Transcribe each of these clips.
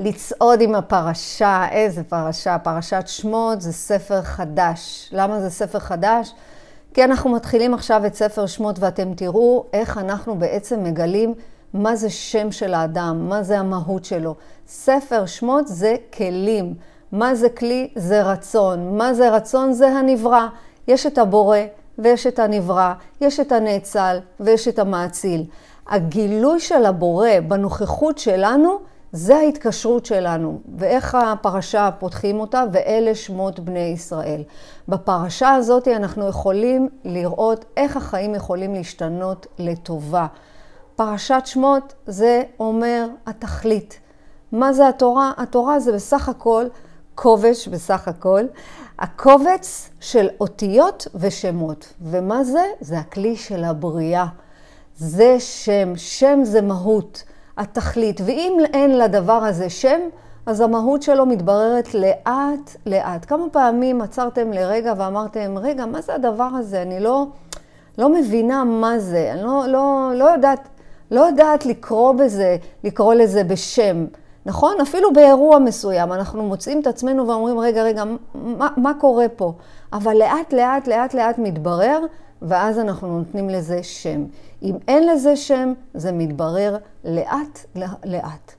לצעוד עם הפרשה, איזה פרשה, פרשת שמות זה ספר חדש. למה זה ספר חדש? כי אנחנו מתחילים עכשיו את ספר שמות ואתם תראו איך אנחנו בעצם מגלים מה זה שם של האדם, מה זה המהות שלו. ספר שמות זה כלים. מה זה כלי? זה רצון. מה זה רצון? זה הנברא. יש את הבורא ויש את הנברא, יש את הנאצל ויש את המאציל. הגילוי של הבורא בנוכחות שלנו זה ההתקשרות שלנו, ואיך הפרשה פותחים אותה, ואלה שמות בני ישראל. בפרשה הזאת אנחנו יכולים לראות איך החיים יכולים להשתנות לטובה. פרשת שמות זה אומר התכלית. מה זה התורה? התורה זה בסך הכל קובץ, בסך הכל, הקובץ של אותיות ושמות. ומה זה? זה הכלי של הבריאה. זה שם, שם זה מהות. התכלית. ואם אין לדבר הזה שם, אז המהות שלו מתבררת לאט לאט. כמה פעמים עצרתם לרגע ואמרתם, רגע, מה זה הדבר הזה? אני לא, לא מבינה מה זה, אני לא, לא, לא, יודעת, לא יודעת לקרוא בזה, לקרוא לזה בשם. נכון? אפילו באירוע מסוים אנחנו מוצאים את עצמנו ואומרים, רגע, רגע, מה, מה קורה פה? אבל לאט, לאט, לאט, לאט מתברר, ואז אנחנו נותנים לזה שם. אם אין לזה שם, זה מתברר לאט לאט.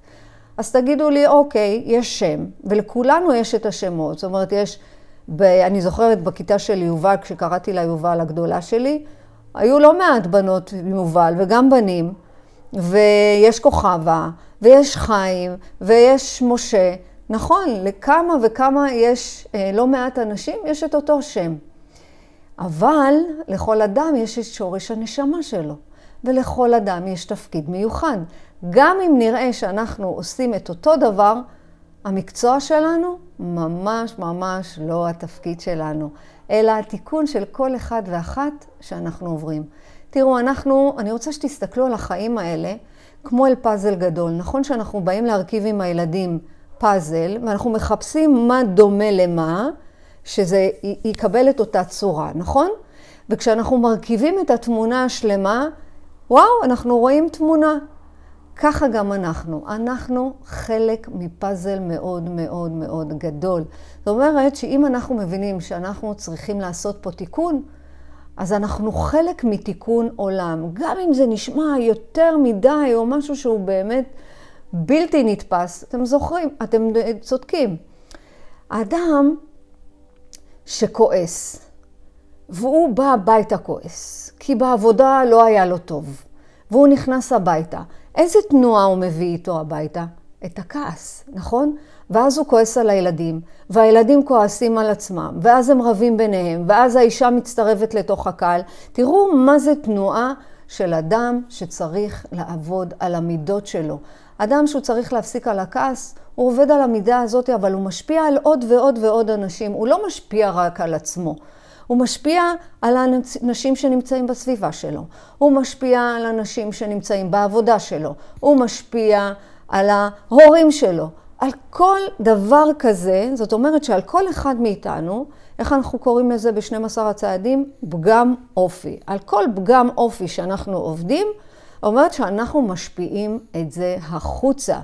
אז תגידו לי, אוקיי, יש שם, ולכולנו יש את השמות. זאת אומרת, יש, ב, אני זוכרת בכיתה של יובל, כשקראתי לה יובל הגדולה שלי, היו לא מעט בנות עם יובל וגם בנים, ויש כוכבה, ויש חיים, ויש משה. נכון, לכמה וכמה יש, אה, לא מעט אנשים, יש את אותו שם. אבל לכל אדם יש את שורש הנשמה שלו. ולכל אדם יש תפקיד מיוחד. גם אם נראה שאנחנו עושים את אותו דבר, המקצוע שלנו ממש ממש לא התפקיד שלנו, אלא התיקון של כל אחד ואחת שאנחנו עוברים. תראו, אנחנו, אני רוצה שתסתכלו על החיים האלה כמו אל פאזל גדול. נכון שאנחנו באים להרכיב עם הילדים פאזל, ואנחנו מחפשים מה דומה למה, שזה יקבל את אותה צורה, נכון? וכשאנחנו מרכיבים את התמונה השלמה, וואו, אנחנו רואים תמונה. ככה גם אנחנו. אנחנו חלק מפאזל מאוד מאוד מאוד גדול. זאת אומרת שאם אנחנו מבינים שאנחנו צריכים לעשות פה תיקון, אז אנחנו חלק מתיקון עולם. גם אם זה נשמע יותר מדי או משהו שהוא באמת בלתי נתפס, אתם זוכרים, אתם צודקים. האדם שכועס, והוא בא הביתה כועס, כי בעבודה לא היה לו טוב, והוא נכנס הביתה. איזה תנועה הוא מביא איתו הביתה? את הכעס, נכון? ואז הוא כועס על הילדים, והילדים כועסים על עצמם, ואז הם רבים ביניהם, ואז האישה מצטרפת לתוך הקהל. תראו מה זה תנועה של אדם שצריך לעבוד על המידות שלו. אדם שהוא צריך להפסיק על הכעס, הוא עובד על המידה הזאת, אבל הוא משפיע על עוד ועוד ועוד אנשים. הוא לא משפיע רק על עצמו. הוא משפיע על האנשים שנמצאים בסביבה שלו, הוא משפיע על אנשים שנמצאים בעבודה שלו, הוא משפיע על ההורים שלו, על כל דבר כזה, זאת אומרת שעל כל אחד מאיתנו, איך אנחנו קוראים לזה ב-12 הצעדים? פגם אופי. על כל פגם אופי שאנחנו עובדים, אומרת שאנחנו משפיעים את זה החוצה.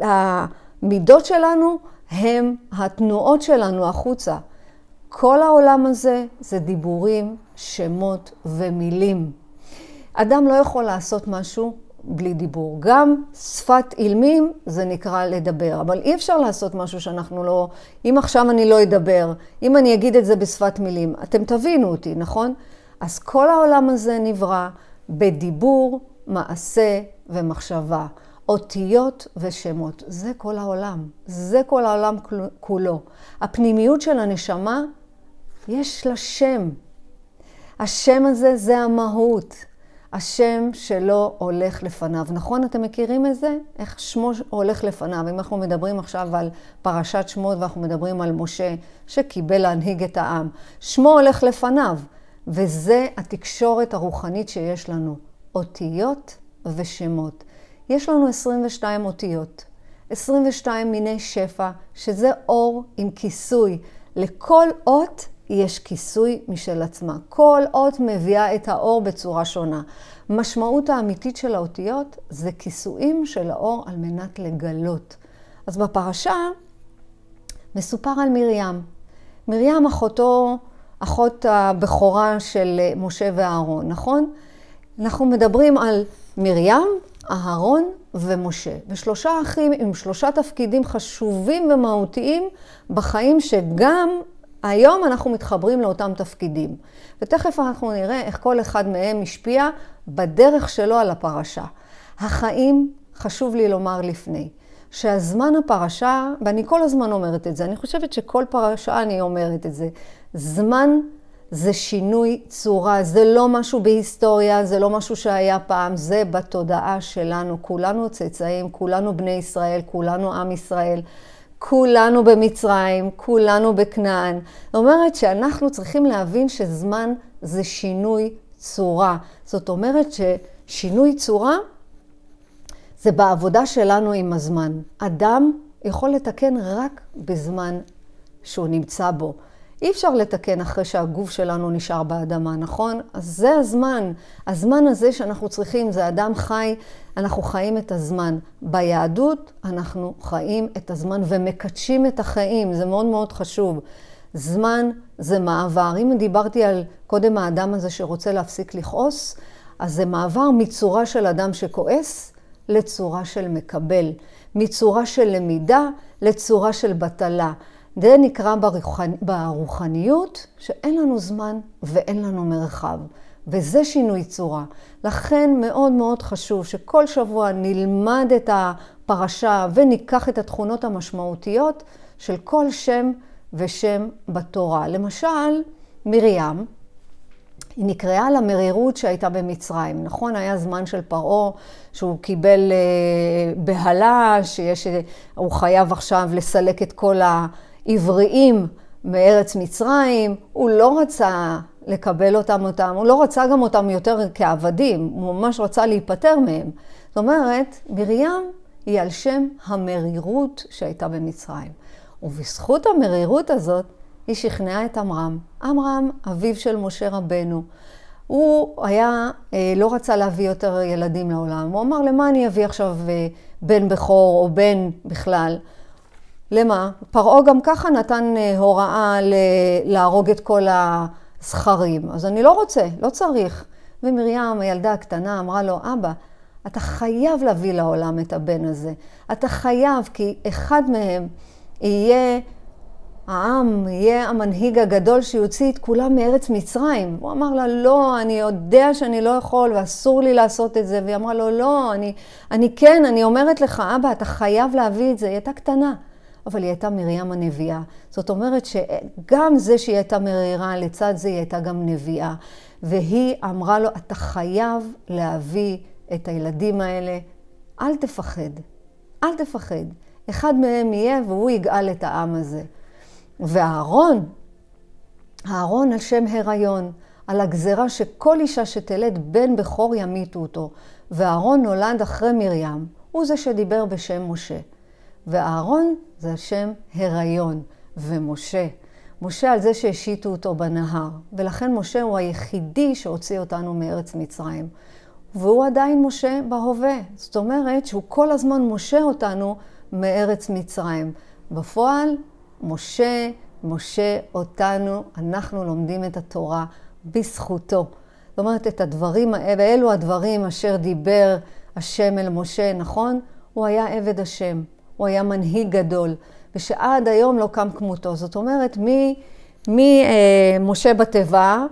המידות שלנו הם התנועות שלנו החוצה. כל העולם הזה זה דיבורים, שמות ומילים. אדם לא יכול לעשות משהו בלי דיבור. גם שפת אילמים זה נקרא לדבר, אבל אי אפשר לעשות משהו שאנחנו לא... אם עכשיו אני לא אדבר, אם אני אגיד את זה בשפת מילים, אתם תבינו אותי, נכון? אז כל העולם הזה נברא בדיבור, מעשה ומחשבה. אותיות ושמות. זה כל העולם. זה כל העולם כולו. הפנימיות של הנשמה יש לה שם. השם הזה זה המהות. השם שלו הולך לפניו. נכון, אתם מכירים את זה? איך שמו הולך לפניו. אם אנחנו מדברים עכשיו על פרשת שמות ואנחנו מדברים על משה שקיבל להנהיג את העם, שמו הולך לפניו, וזה התקשורת הרוחנית שיש לנו, אותיות ושמות. יש לנו 22 אותיות, 22 מיני שפע, שזה אור עם כיסוי. לכל אות יש כיסוי משל עצמה. כל אות מביאה את האור בצורה שונה. משמעות האמיתית של האותיות זה כיסויים של האור על מנת לגלות. אז בפרשה מסופר על מרים. מרים אחותו, אחות הבכורה של משה ואהרון, נכון? אנחנו מדברים על מרים, אהרון ומשה. ושלושה אחים עם שלושה תפקידים חשובים ומהותיים בחיים שגם היום אנחנו מתחברים לאותם תפקידים. ותכף אנחנו נראה איך כל אחד מהם השפיע בדרך שלו על הפרשה. החיים, חשוב לי לומר לפני, שהזמן הפרשה, ואני כל הזמן אומרת את זה, אני חושבת שכל פרשה אני אומרת את זה, זמן זה שינוי צורה, זה לא משהו בהיסטוריה, זה לא משהו שהיה פעם, זה בתודעה שלנו. כולנו צאצאים, כולנו בני ישראל, כולנו עם ישראל, כולנו במצרים, כולנו בכנען. זאת אומרת שאנחנו צריכים להבין שזמן זה שינוי צורה. זאת אומרת ששינוי צורה זה בעבודה שלנו עם הזמן. אדם יכול לתקן רק בזמן שהוא נמצא בו. אי אפשר לתקן אחרי שהגוף שלנו נשאר באדמה, נכון? אז זה הזמן. הזמן הזה שאנחנו צריכים, זה אדם חי, אנחנו חיים את הזמן. ביהדות אנחנו חיים את הזמן ומקדשים את החיים, זה מאוד מאוד חשוב. זמן זה מעבר. אם דיברתי על קודם האדם הזה שרוצה להפסיק לכעוס, אז זה מעבר מצורה של אדם שכועס לצורה של מקבל, מצורה של למידה לצורה של בטלה. זה נקרא ברוחנ... ברוחניות שאין לנו זמן ואין לנו מרחב. וזה שינוי צורה. לכן מאוד מאוד חשוב שכל שבוע נלמד את הפרשה וניקח את התכונות המשמעותיות של כל שם ושם בתורה. למשל, מרים, היא נקראה למרירות שהייתה במצרים. נכון, היה זמן של פרעה שהוא קיבל אה, בהלה, שהוא חייב עכשיו לסלק את כל העבריים מארץ מצרים. הוא לא רצה לקבל אותם אותם, הוא לא רצה גם אותם יותר כעבדים, הוא ממש רצה להיפטר מהם. זאת אומרת, מרים היא על שם המרירות שהייתה במצרים. ובזכות המרירות הזאת, היא שכנעה את עמרם. עמרם, אביו של משה רבנו, הוא היה, אה, לא רצה להביא יותר ילדים לעולם. הוא אמר, למה אני אביא עכשיו אה, בן בכור או בן בכלל? למה? פרעה גם ככה נתן אה, הוראה להרוג את כל הזכרים. אז אני לא רוצה, לא צריך. ומרים, הילדה הקטנה, אמרה לו, אבא, אתה חייב להביא לעולם את הבן הזה. אתה חייב, כי אחד מהם יהיה העם יהיה המנהיג הגדול שיוציא את כולם מארץ מצרים. הוא אמר לה, לא, אני יודע שאני לא יכול ואסור לי לעשות את זה. והיא אמרה לו, לא, אני, אני כן, אני אומרת לך, אבא, אתה חייב להביא את זה. היא הייתה קטנה, אבל היא הייתה מרים הנביאה. זאת אומרת שגם זה שהיא הייתה מרירה, לצד זה היא הייתה גם נביאה. והיא אמרה לו, אתה חייב להביא את הילדים האלה, אל תפחד, אל תפחד. אחד מהם יהיה והוא יגאל את העם הזה. ואהרון, אהרון על שם הריון, על הגזרה שכל אישה שתלד בן בכור ימיתו אותו. ואהרון נולד אחרי מרים, הוא זה שדיבר בשם משה. ואהרון זה השם הריון, ומשה. משה על זה שהשיתו אותו בנהר, ולכן משה הוא היחידי שהוציא אותנו מארץ מצרים. והוא עדיין משה בהווה. זאת אומרת שהוא כל הזמן משה אותנו מארץ מצרים. בפועל, משה, משה אותנו, אנחנו לומדים את התורה בזכותו. זאת אומרת, את הדברים האלה, ואלו הדברים אשר דיבר השם אל משה, נכון? הוא היה עבד השם, הוא היה מנהיג גדול, ושעד היום לא קם כמותו. זאת אומרת, ממשה בתיבה,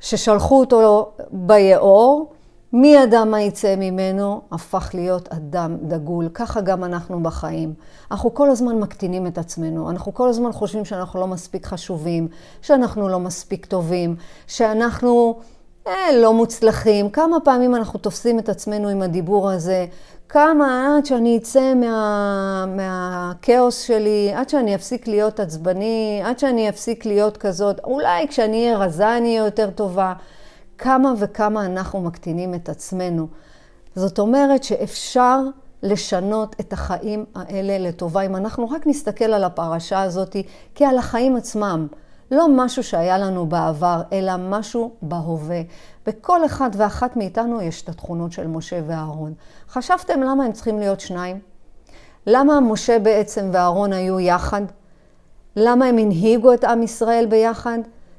ששלחו אותו ביאור, מי אדם מה יצא ממנו, הפך להיות אדם דגול. ככה גם אנחנו בחיים. אנחנו כל הזמן מקטינים את עצמנו, אנחנו כל הזמן חושבים שאנחנו לא מספיק חשובים, שאנחנו לא מספיק טובים, שאנחנו אה, לא מוצלחים. כמה פעמים אנחנו תופסים את עצמנו עם הדיבור הזה, כמה עד שאני אצא מה, מהכאוס שלי, עד שאני אפסיק להיות עצבני, עד שאני אפסיק להיות כזאת, אולי כשאני אהיה רזה אני אהיה יותר טובה. כמה וכמה אנחנו מקטינים את עצמנו. זאת אומרת שאפשר לשנות את החיים האלה לטובה, אם אנחנו רק נסתכל על הפרשה הזאת כעל החיים עצמם. לא משהו שהיה לנו בעבר, אלא משהו בהווה. בכל אחד ואחת מאיתנו יש את התכונות של משה ואהרון. חשבתם למה הם צריכים להיות שניים? למה משה בעצם ואהרון היו יחד? למה הם הנהיגו את עם ישראל ביחד?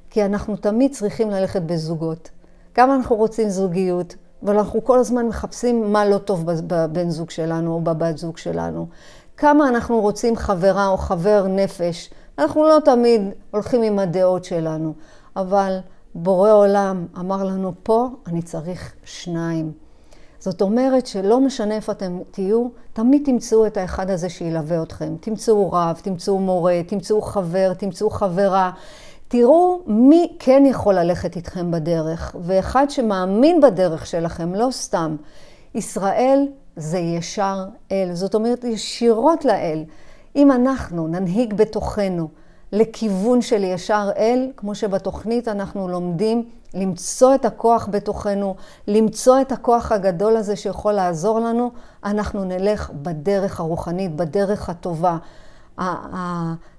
כי אנחנו תמיד צריכים ללכת בזוגות. כמה אנחנו רוצים זוגיות, אבל אנחנו כל הזמן מחפשים מה לא טוב בבן זוג שלנו או בבת זוג שלנו. כמה אנחנו רוצים חברה או חבר נפש. אנחנו לא תמיד הולכים עם הדעות שלנו, אבל בורא עולם אמר לנו, פה אני צריך שניים. זאת אומרת שלא משנה איפה אתם תהיו, תמיד תמצאו את האחד הזה שילווה אתכם. תמצאו רב, תמצאו מורה, תמצאו חבר, תמצאו חברה. תראו מי כן יכול ללכת איתכם בדרך, ואחד שמאמין בדרך שלכם, לא סתם. ישראל זה ישר אל, זאת אומרת ישירות לאל. אם אנחנו ננהיג בתוכנו לכיוון של ישר אל, כמו שבתוכנית אנחנו לומדים למצוא את הכוח בתוכנו, למצוא את הכוח הגדול הזה שיכול לעזור לנו, אנחנו נלך בדרך הרוחנית, בדרך הטובה.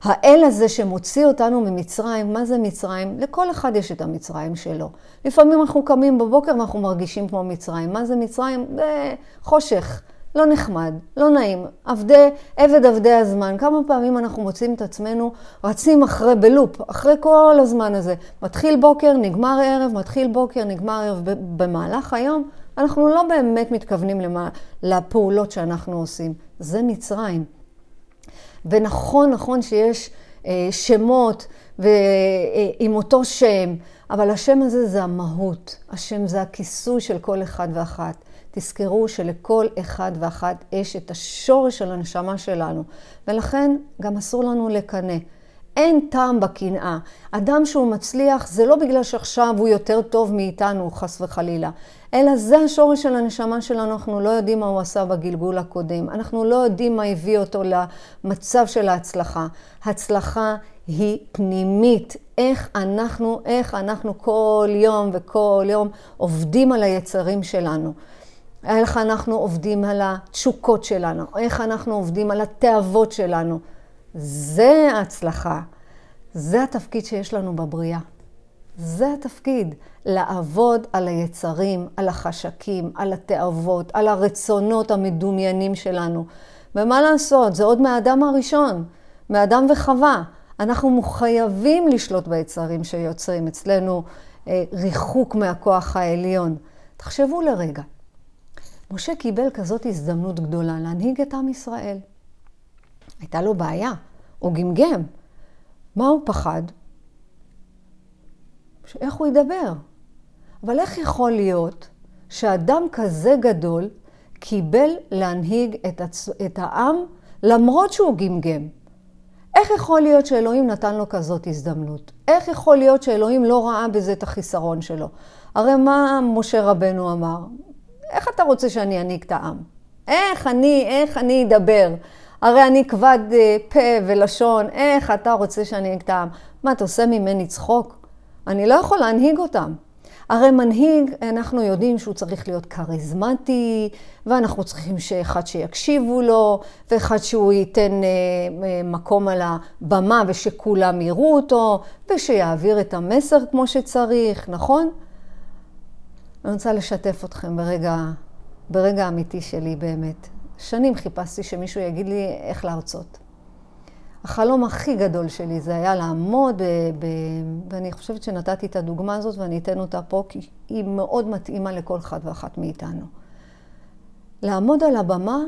האל הזה שמוציא אותנו ממצרים, מה זה מצרים? לכל אחד יש את המצרים שלו. לפעמים אנחנו קמים בבוקר ואנחנו מרגישים כמו מצרים. מה זה מצרים? זה חושך, לא נחמד, לא נעים. עבדי, עבד עבדי הזמן. כמה פעמים אנחנו מוצאים את עצמנו רצים אחרי, בלופ, אחרי כל הזמן הזה. מתחיל בוקר, נגמר ערב, מתחיל בוקר, נגמר ערב. במהלך היום אנחנו לא באמת מתכוונים למה, לפעולות שאנחנו עושים. זה מצרים. ונכון, נכון שיש אה, שמות ו, אה, עם אותו שם, אבל השם הזה זה המהות. השם זה הכיסוי של כל אחד ואחת. תזכרו שלכל אחד ואחת יש את השורש של הנשמה שלנו, ולכן גם אסור לנו לקנא. אין טעם בקנאה. אדם שהוא מצליח זה לא בגלל שעכשיו הוא יותר טוב מאיתנו, חס וחלילה, אלא זה השורש של הנשמה שלנו, אנחנו לא יודעים מה הוא עשה בגלגול הקודם. אנחנו לא יודעים מה הביא אותו למצב של ההצלחה. הצלחה היא פנימית. איך אנחנו, איך אנחנו כל יום וכל יום עובדים על היצרים שלנו. איך אנחנו עובדים על התשוקות שלנו, איך אנחנו עובדים על התאוות שלנו. זה ההצלחה. זה התפקיד שיש לנו בבריאה. זה התפקיד, לעבוד על היצרים, על החשקים, על התאוות, על הרצונות המדומיינים שלנו. ומה לעשות, זה עוד מהאדם הראשון, מאדם וחווה. אנחנו מחויבים לשלוט ביצרים שיוצרים אצלנו אה, ריחוק מהכוח העליון. תחשבו לרגע, משה קיבל כזאת הזדמנות גדולה להנהיג את עם ישראל. הייתה לו בעיה, הוא גמגם. מה הוא פחד? איך הוא ידבר? אבל איך יכול להיות שאדם כזה גדול קיבל להנהיג את, הצ... את העם למרות שהוא גמגם? איך יכול להיות שאלוהים נתן לו כזאת הזדמנות? איך יכול להיות שאלוהים לא ראה בזה את החיסרון שלו? הרי מה משה רבנו אמר? איך אתה רוצה שאני אנהיג את העם? איך אני, איך אני אדבר? הרי אני כבד אה, פה ולשון, איך אתה רוצה שאני אנהיג את העם? מה, אתה עושה ממני צחוק? אני לא יכול להנהיג אותם. הרי מנהיג, אנחנו יודעים שהוא צריך להיות כריזמטי, ואנחנו צריכים שאחד שיקשיבו לו, ואחד שהוא ייתן אה, אה, מקום על הבמה ושכולם יראו אותו, ושיעביר את המסר כמו שצריך, נכון? אני רוצה לשתף אתכם ברגע, ברגע האמיתי שלי באמת. שנים חיפשתי שמישהו יגיד לי איך להרצות. החלום הכי גדול שלי זה היה לעמוד, ב, ב, ואני חושבת שנתתי את הדוגמה הזאת ואני אתן אותה פה, כי היא מאוד מתאימה לכל אחד ואחת מאיתנו. לעמוד על הבמה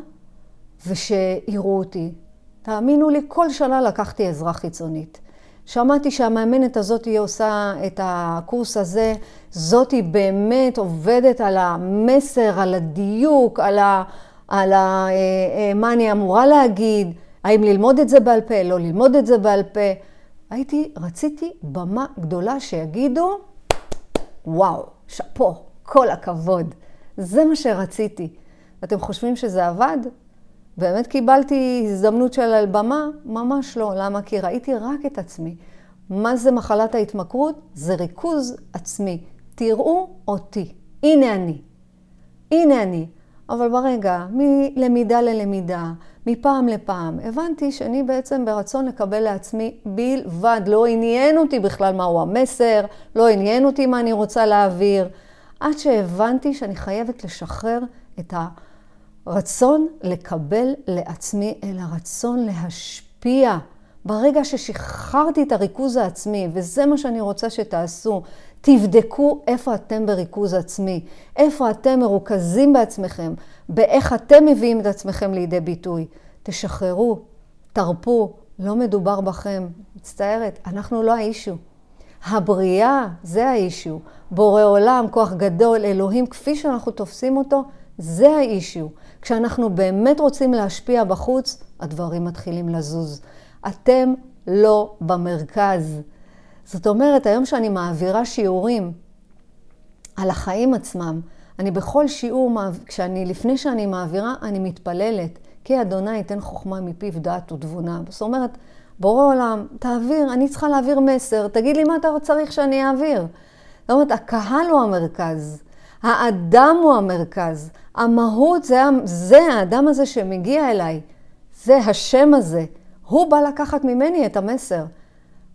ושיראו אותי. תאמינו לי, כל שנה לקחתי עזרה חיצונית. שמעתי שהמאמנת הזאת היא עושה את הקורס הזה, זאת היא באמת עובדת על המסר, על הדיוק, על, ה, על ה, אה, אה, מה אני אמורה להגיד, האם ללמוד את זה בעל פה, לא ללמוד את זה בעל פה. הייתי, רציתי במה גדולה שיגידו, וואו, שאפו, כל הכבוד. זה מה שרציתי. אתם חושבים שזה עבד? באמת קיבלתי הזדמנות של במה? ממש לא. למה? כי ראיתי רק את עצמי. מה זה מחלת ההתמכרות? זה ריכוז עצמי. תראו אותי. הנה אני. הנה אני. אבל ברגע, מלמידה ללמידה, מפעם לפעם, הבנתי שאני בעצם ברצון לקבל לעצמי בלבד. לא עניין אותי בכלל מהו המסר, לא עניין אותי מה אני רוצה להעביר, עד שהבנתי שאני חייבת לשחרר את רצון לקבל לעצמי, אלא רצון להשפיע. ברגע ששחררתי את הריכוז העצמי, וזה מה שאני רוצה שתעשו, תבדקו איפה אתם בריכוז עצמי, איפה אתם מרוכזים בעצמכם, באיך אתם מביאים את עצמכם לידי ביטוי. תשחררו, תרפו, לא מדובר בכם. מצטערת, אנחנו לא האישו. הבריאה זה האישו. בורא עולם, כוח גדול, אלוהים, כפי שאנחנו תופסים אותו, זה האישו. כשאנחנו באמת רוצים להשפיע בחוץ, הדברים מתחילים לזוז. אתם לא במרכז. זאת אומרת, היום שאני מעבירה שיעורים על החיים עצמם, אני בכל שיעור, כשאני, לפני שאני מעבירה, אני מתפללת. כי אדוני ייתן חוכמה מפיו דעת ותבונה. זאת אומרת, בורא עולם, תעביר, אני צריכה להעביר מסר, תגיד לי מה אתה צריך שאני אעביר. זאת אומרת, הקהל הוא המרכז, האדם הוא המרכז, המהות זה, זה האדם הזה שמגיע אליי, זה השם הזה. הוא בא לקחת ממני את המסר.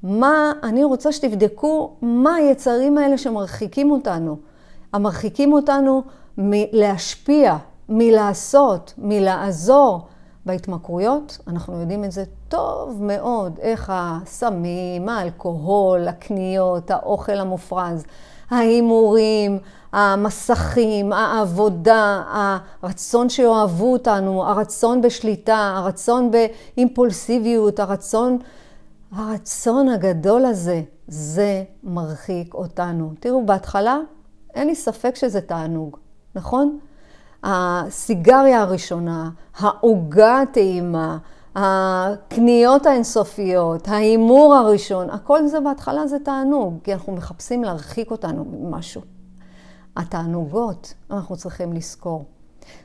מה, אני רוצה שתבדקו מה היצרים האלה שמרחיקים אותנו. המרחיקים אותנו מלהשפיע, מלעשות, מלעזור. בהתמכרויות, אנחנו יודעים את זה טוב מאוד, איך הסמים, האלכוהול, הקניות, האוכל המופרז, ההימורים, המסכים, העבודה, הרצון שאוהבו אותנו, הרצון בשליטה, הרצון באימפולסיביות, הרצון, הרצון הגדול הזה, זה מרחיק אותנו. תראו, בהתחלה אין לי ספק שזה תענוג, נכון? הסיגריה הראשונה, העוגה הטעימה, הקניות האינסופיות, ההימור הראשון, הכל זה בהתחלה זה תענוג, כי אנחנו מחפשים להרחיק אותנו ממשהו. התענוגות, אנחנו צריכים לזכור,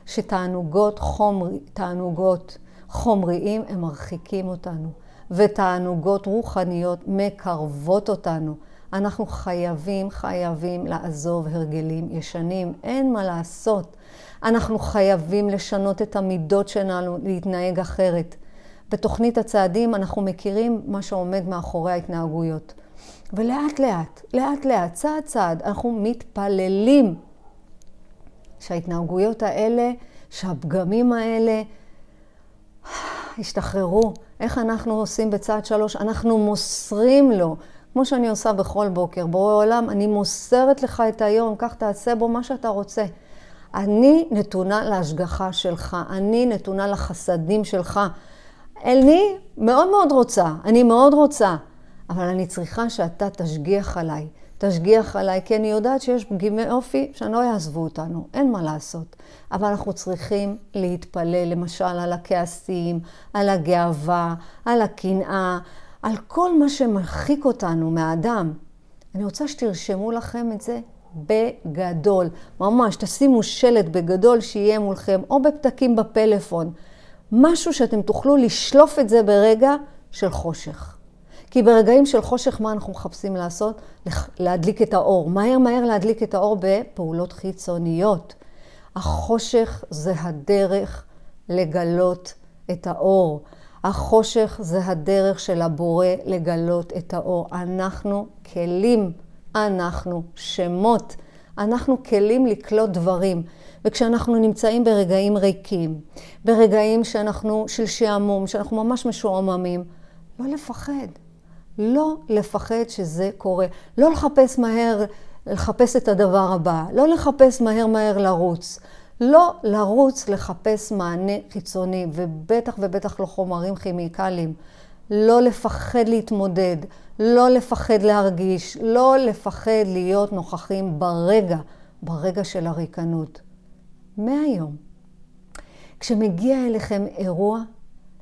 שתענוגות חומרי, תענוגות חומריים הם מרחיקים אותנו, ותענוגות רוחניות מקרבות אותנו. אנחנו חייבים, חייבים לעזוב הרגלים ישנים, אין מה לעשות. אנחנו חייבים לשנות את המידות שלנו, להתנהג אחרת. בתוכנית הצעדים אנחנו מכירים מה שעומד מאחורי ההתנהגויות. ולאט לאט, לאט לאט, צעד צעד, אנחנו מתפללים שההתנהגויות האלה, שהפגמים האלה ישתחררו. איך אנחנו עושים בצעד שלוש? אנחנו מוסרים לו, כמו שאני עושה בכל בוקר. בורא עולם, אני מוסרת לך את היום, כך תעשה בו מה שאתה רוצה. אני נתונה להשגחה שלך, אני נתונה לחסדים שלך. אני מאוד מאוד רוצה, אני מאוד רוצה, אבל אני צריכה שאתה תשגיח עליי. תשגיח עליי, כי אני יודעת שיש פגימי אופי שלא יעזבו אותנו, אין מה לעשות. אבל אנחנו צריכים להתפלל, למשל, על הכעסים, על הגאווה, על הקנאה, על כל מה שמרחיק אותנו מהאדם. אני רוצה שתרשמו לכם את זה בגדול. ממש, תשימו שלט בגדול שיהיה מולכם, או בפתקים בפלאפון. משהו שאתם תוכלו לשלוף את זה ברגע של חושך. כי ברגעים של חושך, מה אנחנו מחפשים לעשות? להדליק את האור. מהר מהר להדליק את האור בפעולות חיצוניות. החושך זה הדרך לגלות את האור. החושך זה הדרך של הבורא לגלות את האור. אנחנו כלים אנחנו שמות, אנחנו כלים לקלוט דברים. וכשאנחנו נמצאים ברגעים ריקים, ברגעים שאנחנו של שעמום, שאנחנו ממש משועממים, לא לפחד. לא לפחד שזה קורה. לא לחפש מהר, לחפש את הדבר הבא. לא לחפש מהר מהר לרוץ. לא לרוץ לחפש מענה חיצוני, ובטח ובטח לא חומרים כימיקליים. לא לפחד להתמודד, לא לפחד להרגיש, לא לפחד להיות נוכחים ברגע, ברגע של הריקנות. מהיום. כשמגיע אליכם אירוע,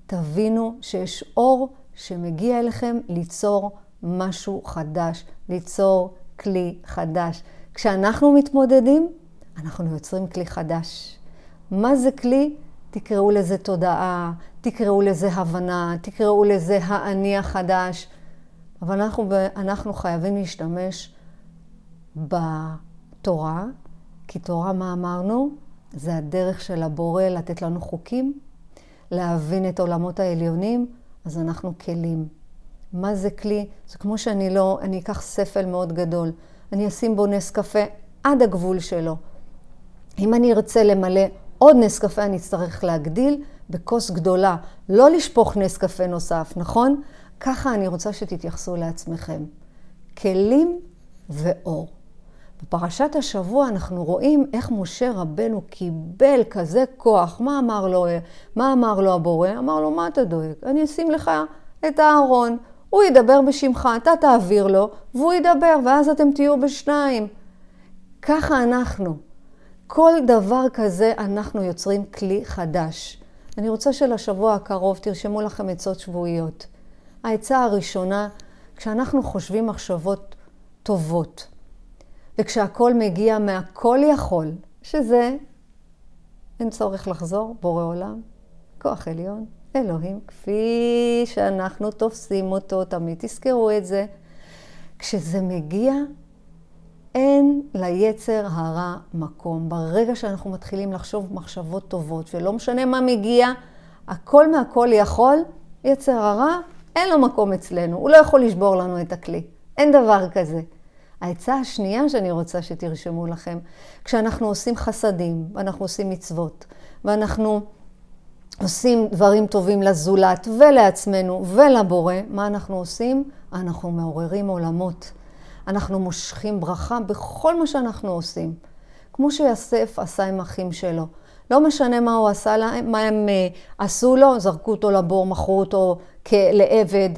תבינו שיש אור שמגיע אליכם ליצור משהו חדש, ליצור כלי חדש. כשאנחנו מתמודדים, אנחנו יוצרים כלי חדש. מה זה כלי? תקראו לזה תודעה, תקראו לזה הבנה, תקראו לזה האני החדש. אבל אנחנו, אנחנו חייבים להשתמש בתורה, כי תורה, מה אמרנו? זה הדרך של הבורא לתת לנו חוקים, להבין את עולמות העליונים, אז אנחנו כלים. מה זה כלי? זה כמו שאני לא, אני אקח ספל מאוד גדול, אני אשים בו נס קפה עד הגבול שלו. אם אני ארצה למלא עוד נס קפה אני אצטרך להגדיל בכוס גדולה, לא לשפוך נס קפה נוסף, נכון? ככה אני רוצה שתתייחסו לעצמכם. כלים ואור. בפרשת השבוע אנחנו רואים איך משה רבנו קיבל כזה כוח. מה אמר לו, מה אמר לו הבורא? אמר לו, מה אתה דואג? אני אשים לך את הארון. הוא ידבר בשמך, אתה תעביר לו, והוא ידבר, ואז אתם תהיו בשניים. ככה אנחנו. כל דבר כזה אנחנו יוצרים כלי חדש. אני רוצה שלשבוע הקרוב תרשמו לכם עצות שבועיות. העצה הראשונה, כשאנחנו חושבים מחשבות טובות, וכשהכול מגיע מהכל יכול, שזה, אין צורך לחזור, בורא עולם, כוח עליון, אלוהים, כפי שאנחנו תופסים אותו, תמיד תזכרו את זה. כשזה מגיע, אין ליצר הרע מקום. ברגע שאנחנו מתחילים לחשוב מחשבות טובות, ולא משנה מה מגיע, הכל מהכל יכול, יצר הרע, אין לו מקום אצלנו, הוא לא יכול לשבור לנו את הכלי. אין דבר כזה. העצה השנייה שאני רוצה שתרשמו לכם, כשאנחנו עושים חסדים, ואנחנו עושים מצוות, ואנחנו עושים דברים טובים לזולת ולעצמנו ולבורא, מה אנחנו עושים? אנחנו מעוררים עולמות. אנחנו מושכים ברכה בכל מה שאנחנו עושים. כמו שיוסף עשה עם אחים שלו. לא משנה מה הוא עשה להם, מה הם uh, עשו לו, זרקו אותו לבור, מכרו אותו לעבד.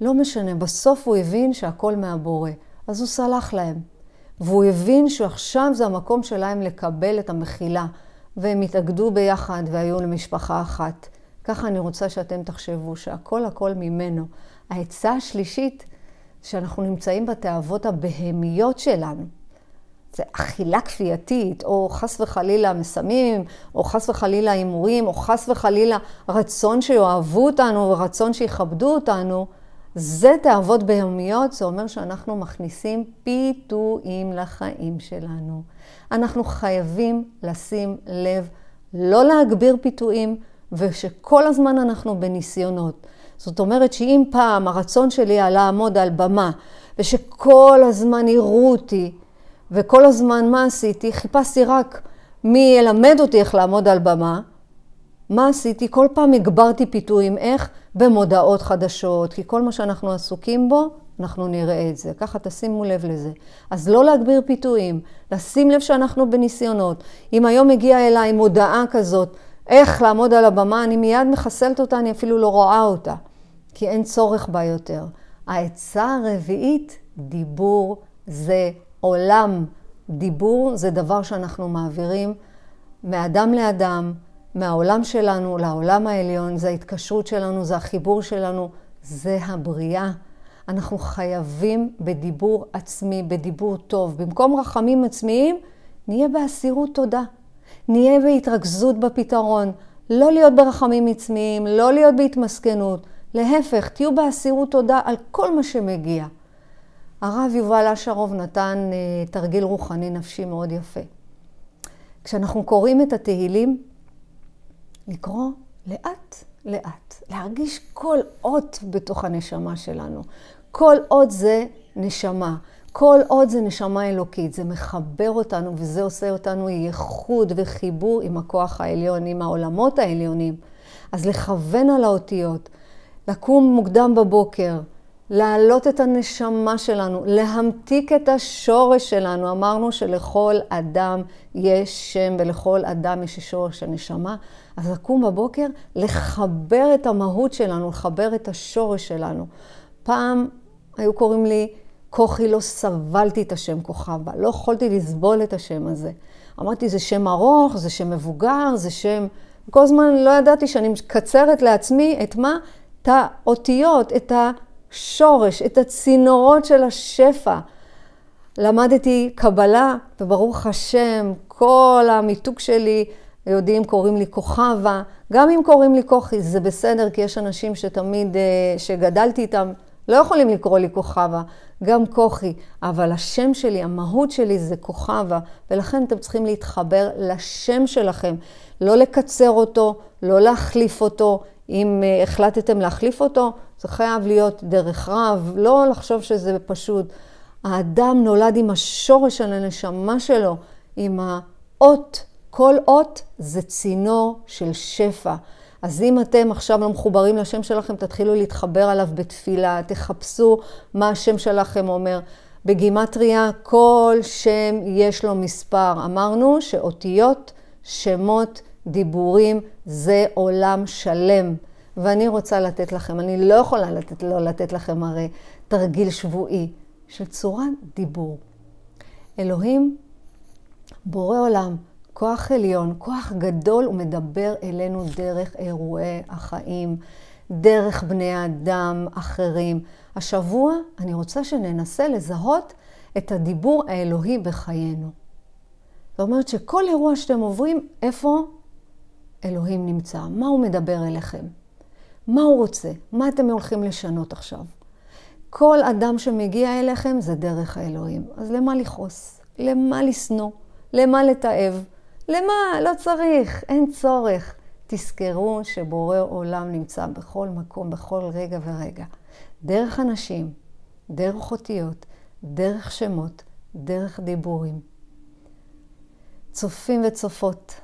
לא משנה, בסוף הוא הבין שהכל מהבורא. אז הוא סלח להם. והוא הבין שעכשיו זה המקום שלהם לקבל את המחילה. והם התאגדו ביחד והיו למשפחה אחת. ככה אני רוצה שאתם תחשבו שהכל הכל ממנו. העצה השלישית, שאנחנו נמצאים בתאוות הבהמיות שלנו. זה אכילה כפייתית, או חס וחלילה מסמים, או חס וחלילה הימורים, או חס וחלילה רצון שיאהבו אותנו, ורצון שיכבדו אותנו. זה תאוות בהמיות, זה אומר שאנחנו מכניסים פיתויים לחיים שלנו. אנחנו חייבים לשים לב, לא להגביר פיתויים, ושכל הזמן אנחנו בניסיונות. זאת אומרת שאם פעם הרצון שלי היה לעמוד על במה, ושכל הזמן יראו אותי, וכל הזמן מה עשיתי? חיפשתי רק מי ילמד אותי איך לעמוד על במה. מה עשיתי? כל פעם הגברתי פיתויים. איך? במודעות חדשות, כי כל מה שאנחנו עסוקים בו, אנחנו נראה את זה. ככה תשימו לב לזה. אז לא להגביר פיתויים, לשים לב שאנחנו בניסיונות. אם היום הגיעה אליי מודעה כזאת, איך לעמוד על הבמה, אני מיד מחסלת אותה, אני אפילו לא רואה אותה, כי אין צורך בה יותר. העצה הרביעית, דיבור זה עולם. דיבור זה דבר שאנחנו מעבירים מאדם לאדם, מהעולם שלנו לעולם העליון, זה ההתקשרות שלנו, זה החיבור שלנו, זה הבריאה. אנחנו חייבים בדיבור עצמי, בדיבור טוב. במקום רחמים עצמיים, נהיה באסירות תודה. נהיה בהתרכזות בפתרון. לא להיות ברחמים עצמיים, לא להיות בהתמסכנות. להפך, תהיו באסירות תודה על כל מה שמגיע. הרב יובל אשרוב נתן uh, תרגיל רוחני נפשי מאוד יפה. כשאנחנו קוראים את התהילים, לקרוא לאט לאט, להרגיש כל אות בתוך הנשמה שלנו. כל אות זה נשמה. כל עוד זה נשמה אלוקית, זה מחבר אותנו וזה עושה אותנו ייחוד וחיבור עם הכוח העליון, עם העולמות העליונים. אז לכוון על האותיות, לקום מוקדם בבוקר, להעלות את הנשמה שלנו, להמתיק את השורש שלנו. אמרנו שלכל אדם יש שם ולכל אדם יש שורש הנשמה. אז לקום בבוקר, לחבר את המהות שלנו, לחבר את השורש שלנו. פעם היו קוראים לי כוכי, לא סבלתי את השם כוכבה, לא יכולתי לסבול את השם הזה. אמרתי, זה שם ארוך, זה שם מבוגר, זה שם... כל הזמן לא ידעתי שאני מקצרת לעצמי את מה? את האותיות, את השורש, את הצינורות של השפע. למדתי קבלה, וברוך השם, כל המיתוג שלי, יודעים, קוראים לי כוכבה. גם אם קוראים לי כוכי, זה בסדר, כי יש אנשים שתמיד, אה, שגדלתי איתם, לא יכולים לקרוא לי כוכבה, גם כוכי, אבל השם שלי, המהות שלי זה כוכבה, ולכן אתם צריכים להתחבר לשם שלכם, לא לקצר אותו, לא להחליף אותו. אם uh, החלטתם להחליף אותו, זה חייב להיות דרך רב, לא לחשוב שזה פשוט. האדם נולד עם השורש של הנשמה שלו, עם האות כל אות זה צינור של שפע. אז אם אתם עכשיו לא מחוברים לשם שלכם, תתחילו להתחבר עליו בתפילה, תחפשו מה השם שלכם אומר. בגימטריה כל שם יש לו מספר. אמרנו שאותיות, שמות, דיבורים, זה עולם שלם. ואני רוצה לתת לכם, אני לא יכולה לתת, לא לתת לכם הרי תרגיל שבועי של צורת דיבור. אלוהים, בורא עולם, כוח עליון, כוח גדול, הוא מדבר אלינו דרך אירועי החיים, דרך בני האדם אחרים. השבוע אני רוצה שננסה לזהות את הדיבור האלוהי בחיינו. זאת אומרת שכל אירוע שאתם עוברים, איפה אלוהים נמצא? מה הוא מדבר אליכם? מה הוא רוצה? מה אתם הולכים לשנות עכשיו? כל אדם שמגיע אליכם זה דרך האלוהים. אז למה לכעוס? למה לשנוא? למה לתעב? למה? לא צריך, אין צורך. תזכרו שבורא עולם נמצא בכל מקום, בכל רגע ורגע. דרך אנשים, דרך אותיות, דרך שמות, דרך דיבורים. צופים וצופות,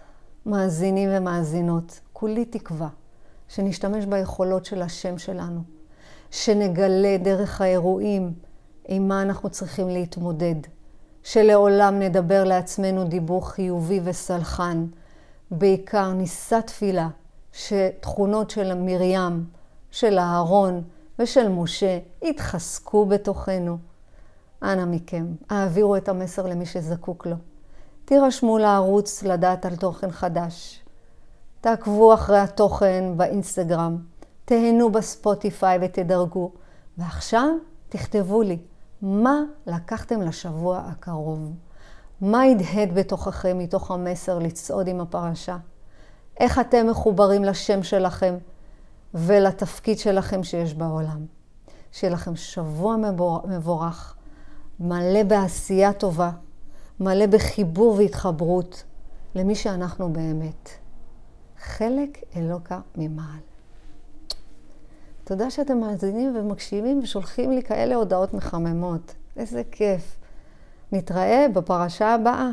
מאזינים ומאזינות, כולי תקווה שנשתמש ביכולות של השם שלנו, שנגלה דרך האירועים עם מה אנחנו צריכים להתמודד, שלעולם נדבר לעצמנו דיבור חיובי וסלחן, בעיקר נישא תפילה שתכונות של מרים, של אהרון ושל משה יתחזקו בתוכנו. אנא מכם, העבירו את המסר למי שזקוק לו. תירשמו לערוץ לדעת על תוכן חדש. תעקבו אחרי התוכן באינסטגרם, תהנו בספוטיפיי ותדרגו. ועכשיו תכתבו לי מה לקחתם לשבוע הקרוב. מה הדהד בתוככם מתוך המסר לצעוד עם הפרשה? איך אתם מחוברים לשם שלכם ולתפקיד שלכם שיש בעולם? שיהיה לכם שבוע מבורך, מלא בעשייה טובה, מלא בחיבור והתחברות למי שאנחנו באמת. חלק אלוקה ממעל. תודה שאתם מאזינים ומקשיבים ושולחים לי כאלה הודעות מחממות. איזה כיף. נתראה בפרשה הבאה.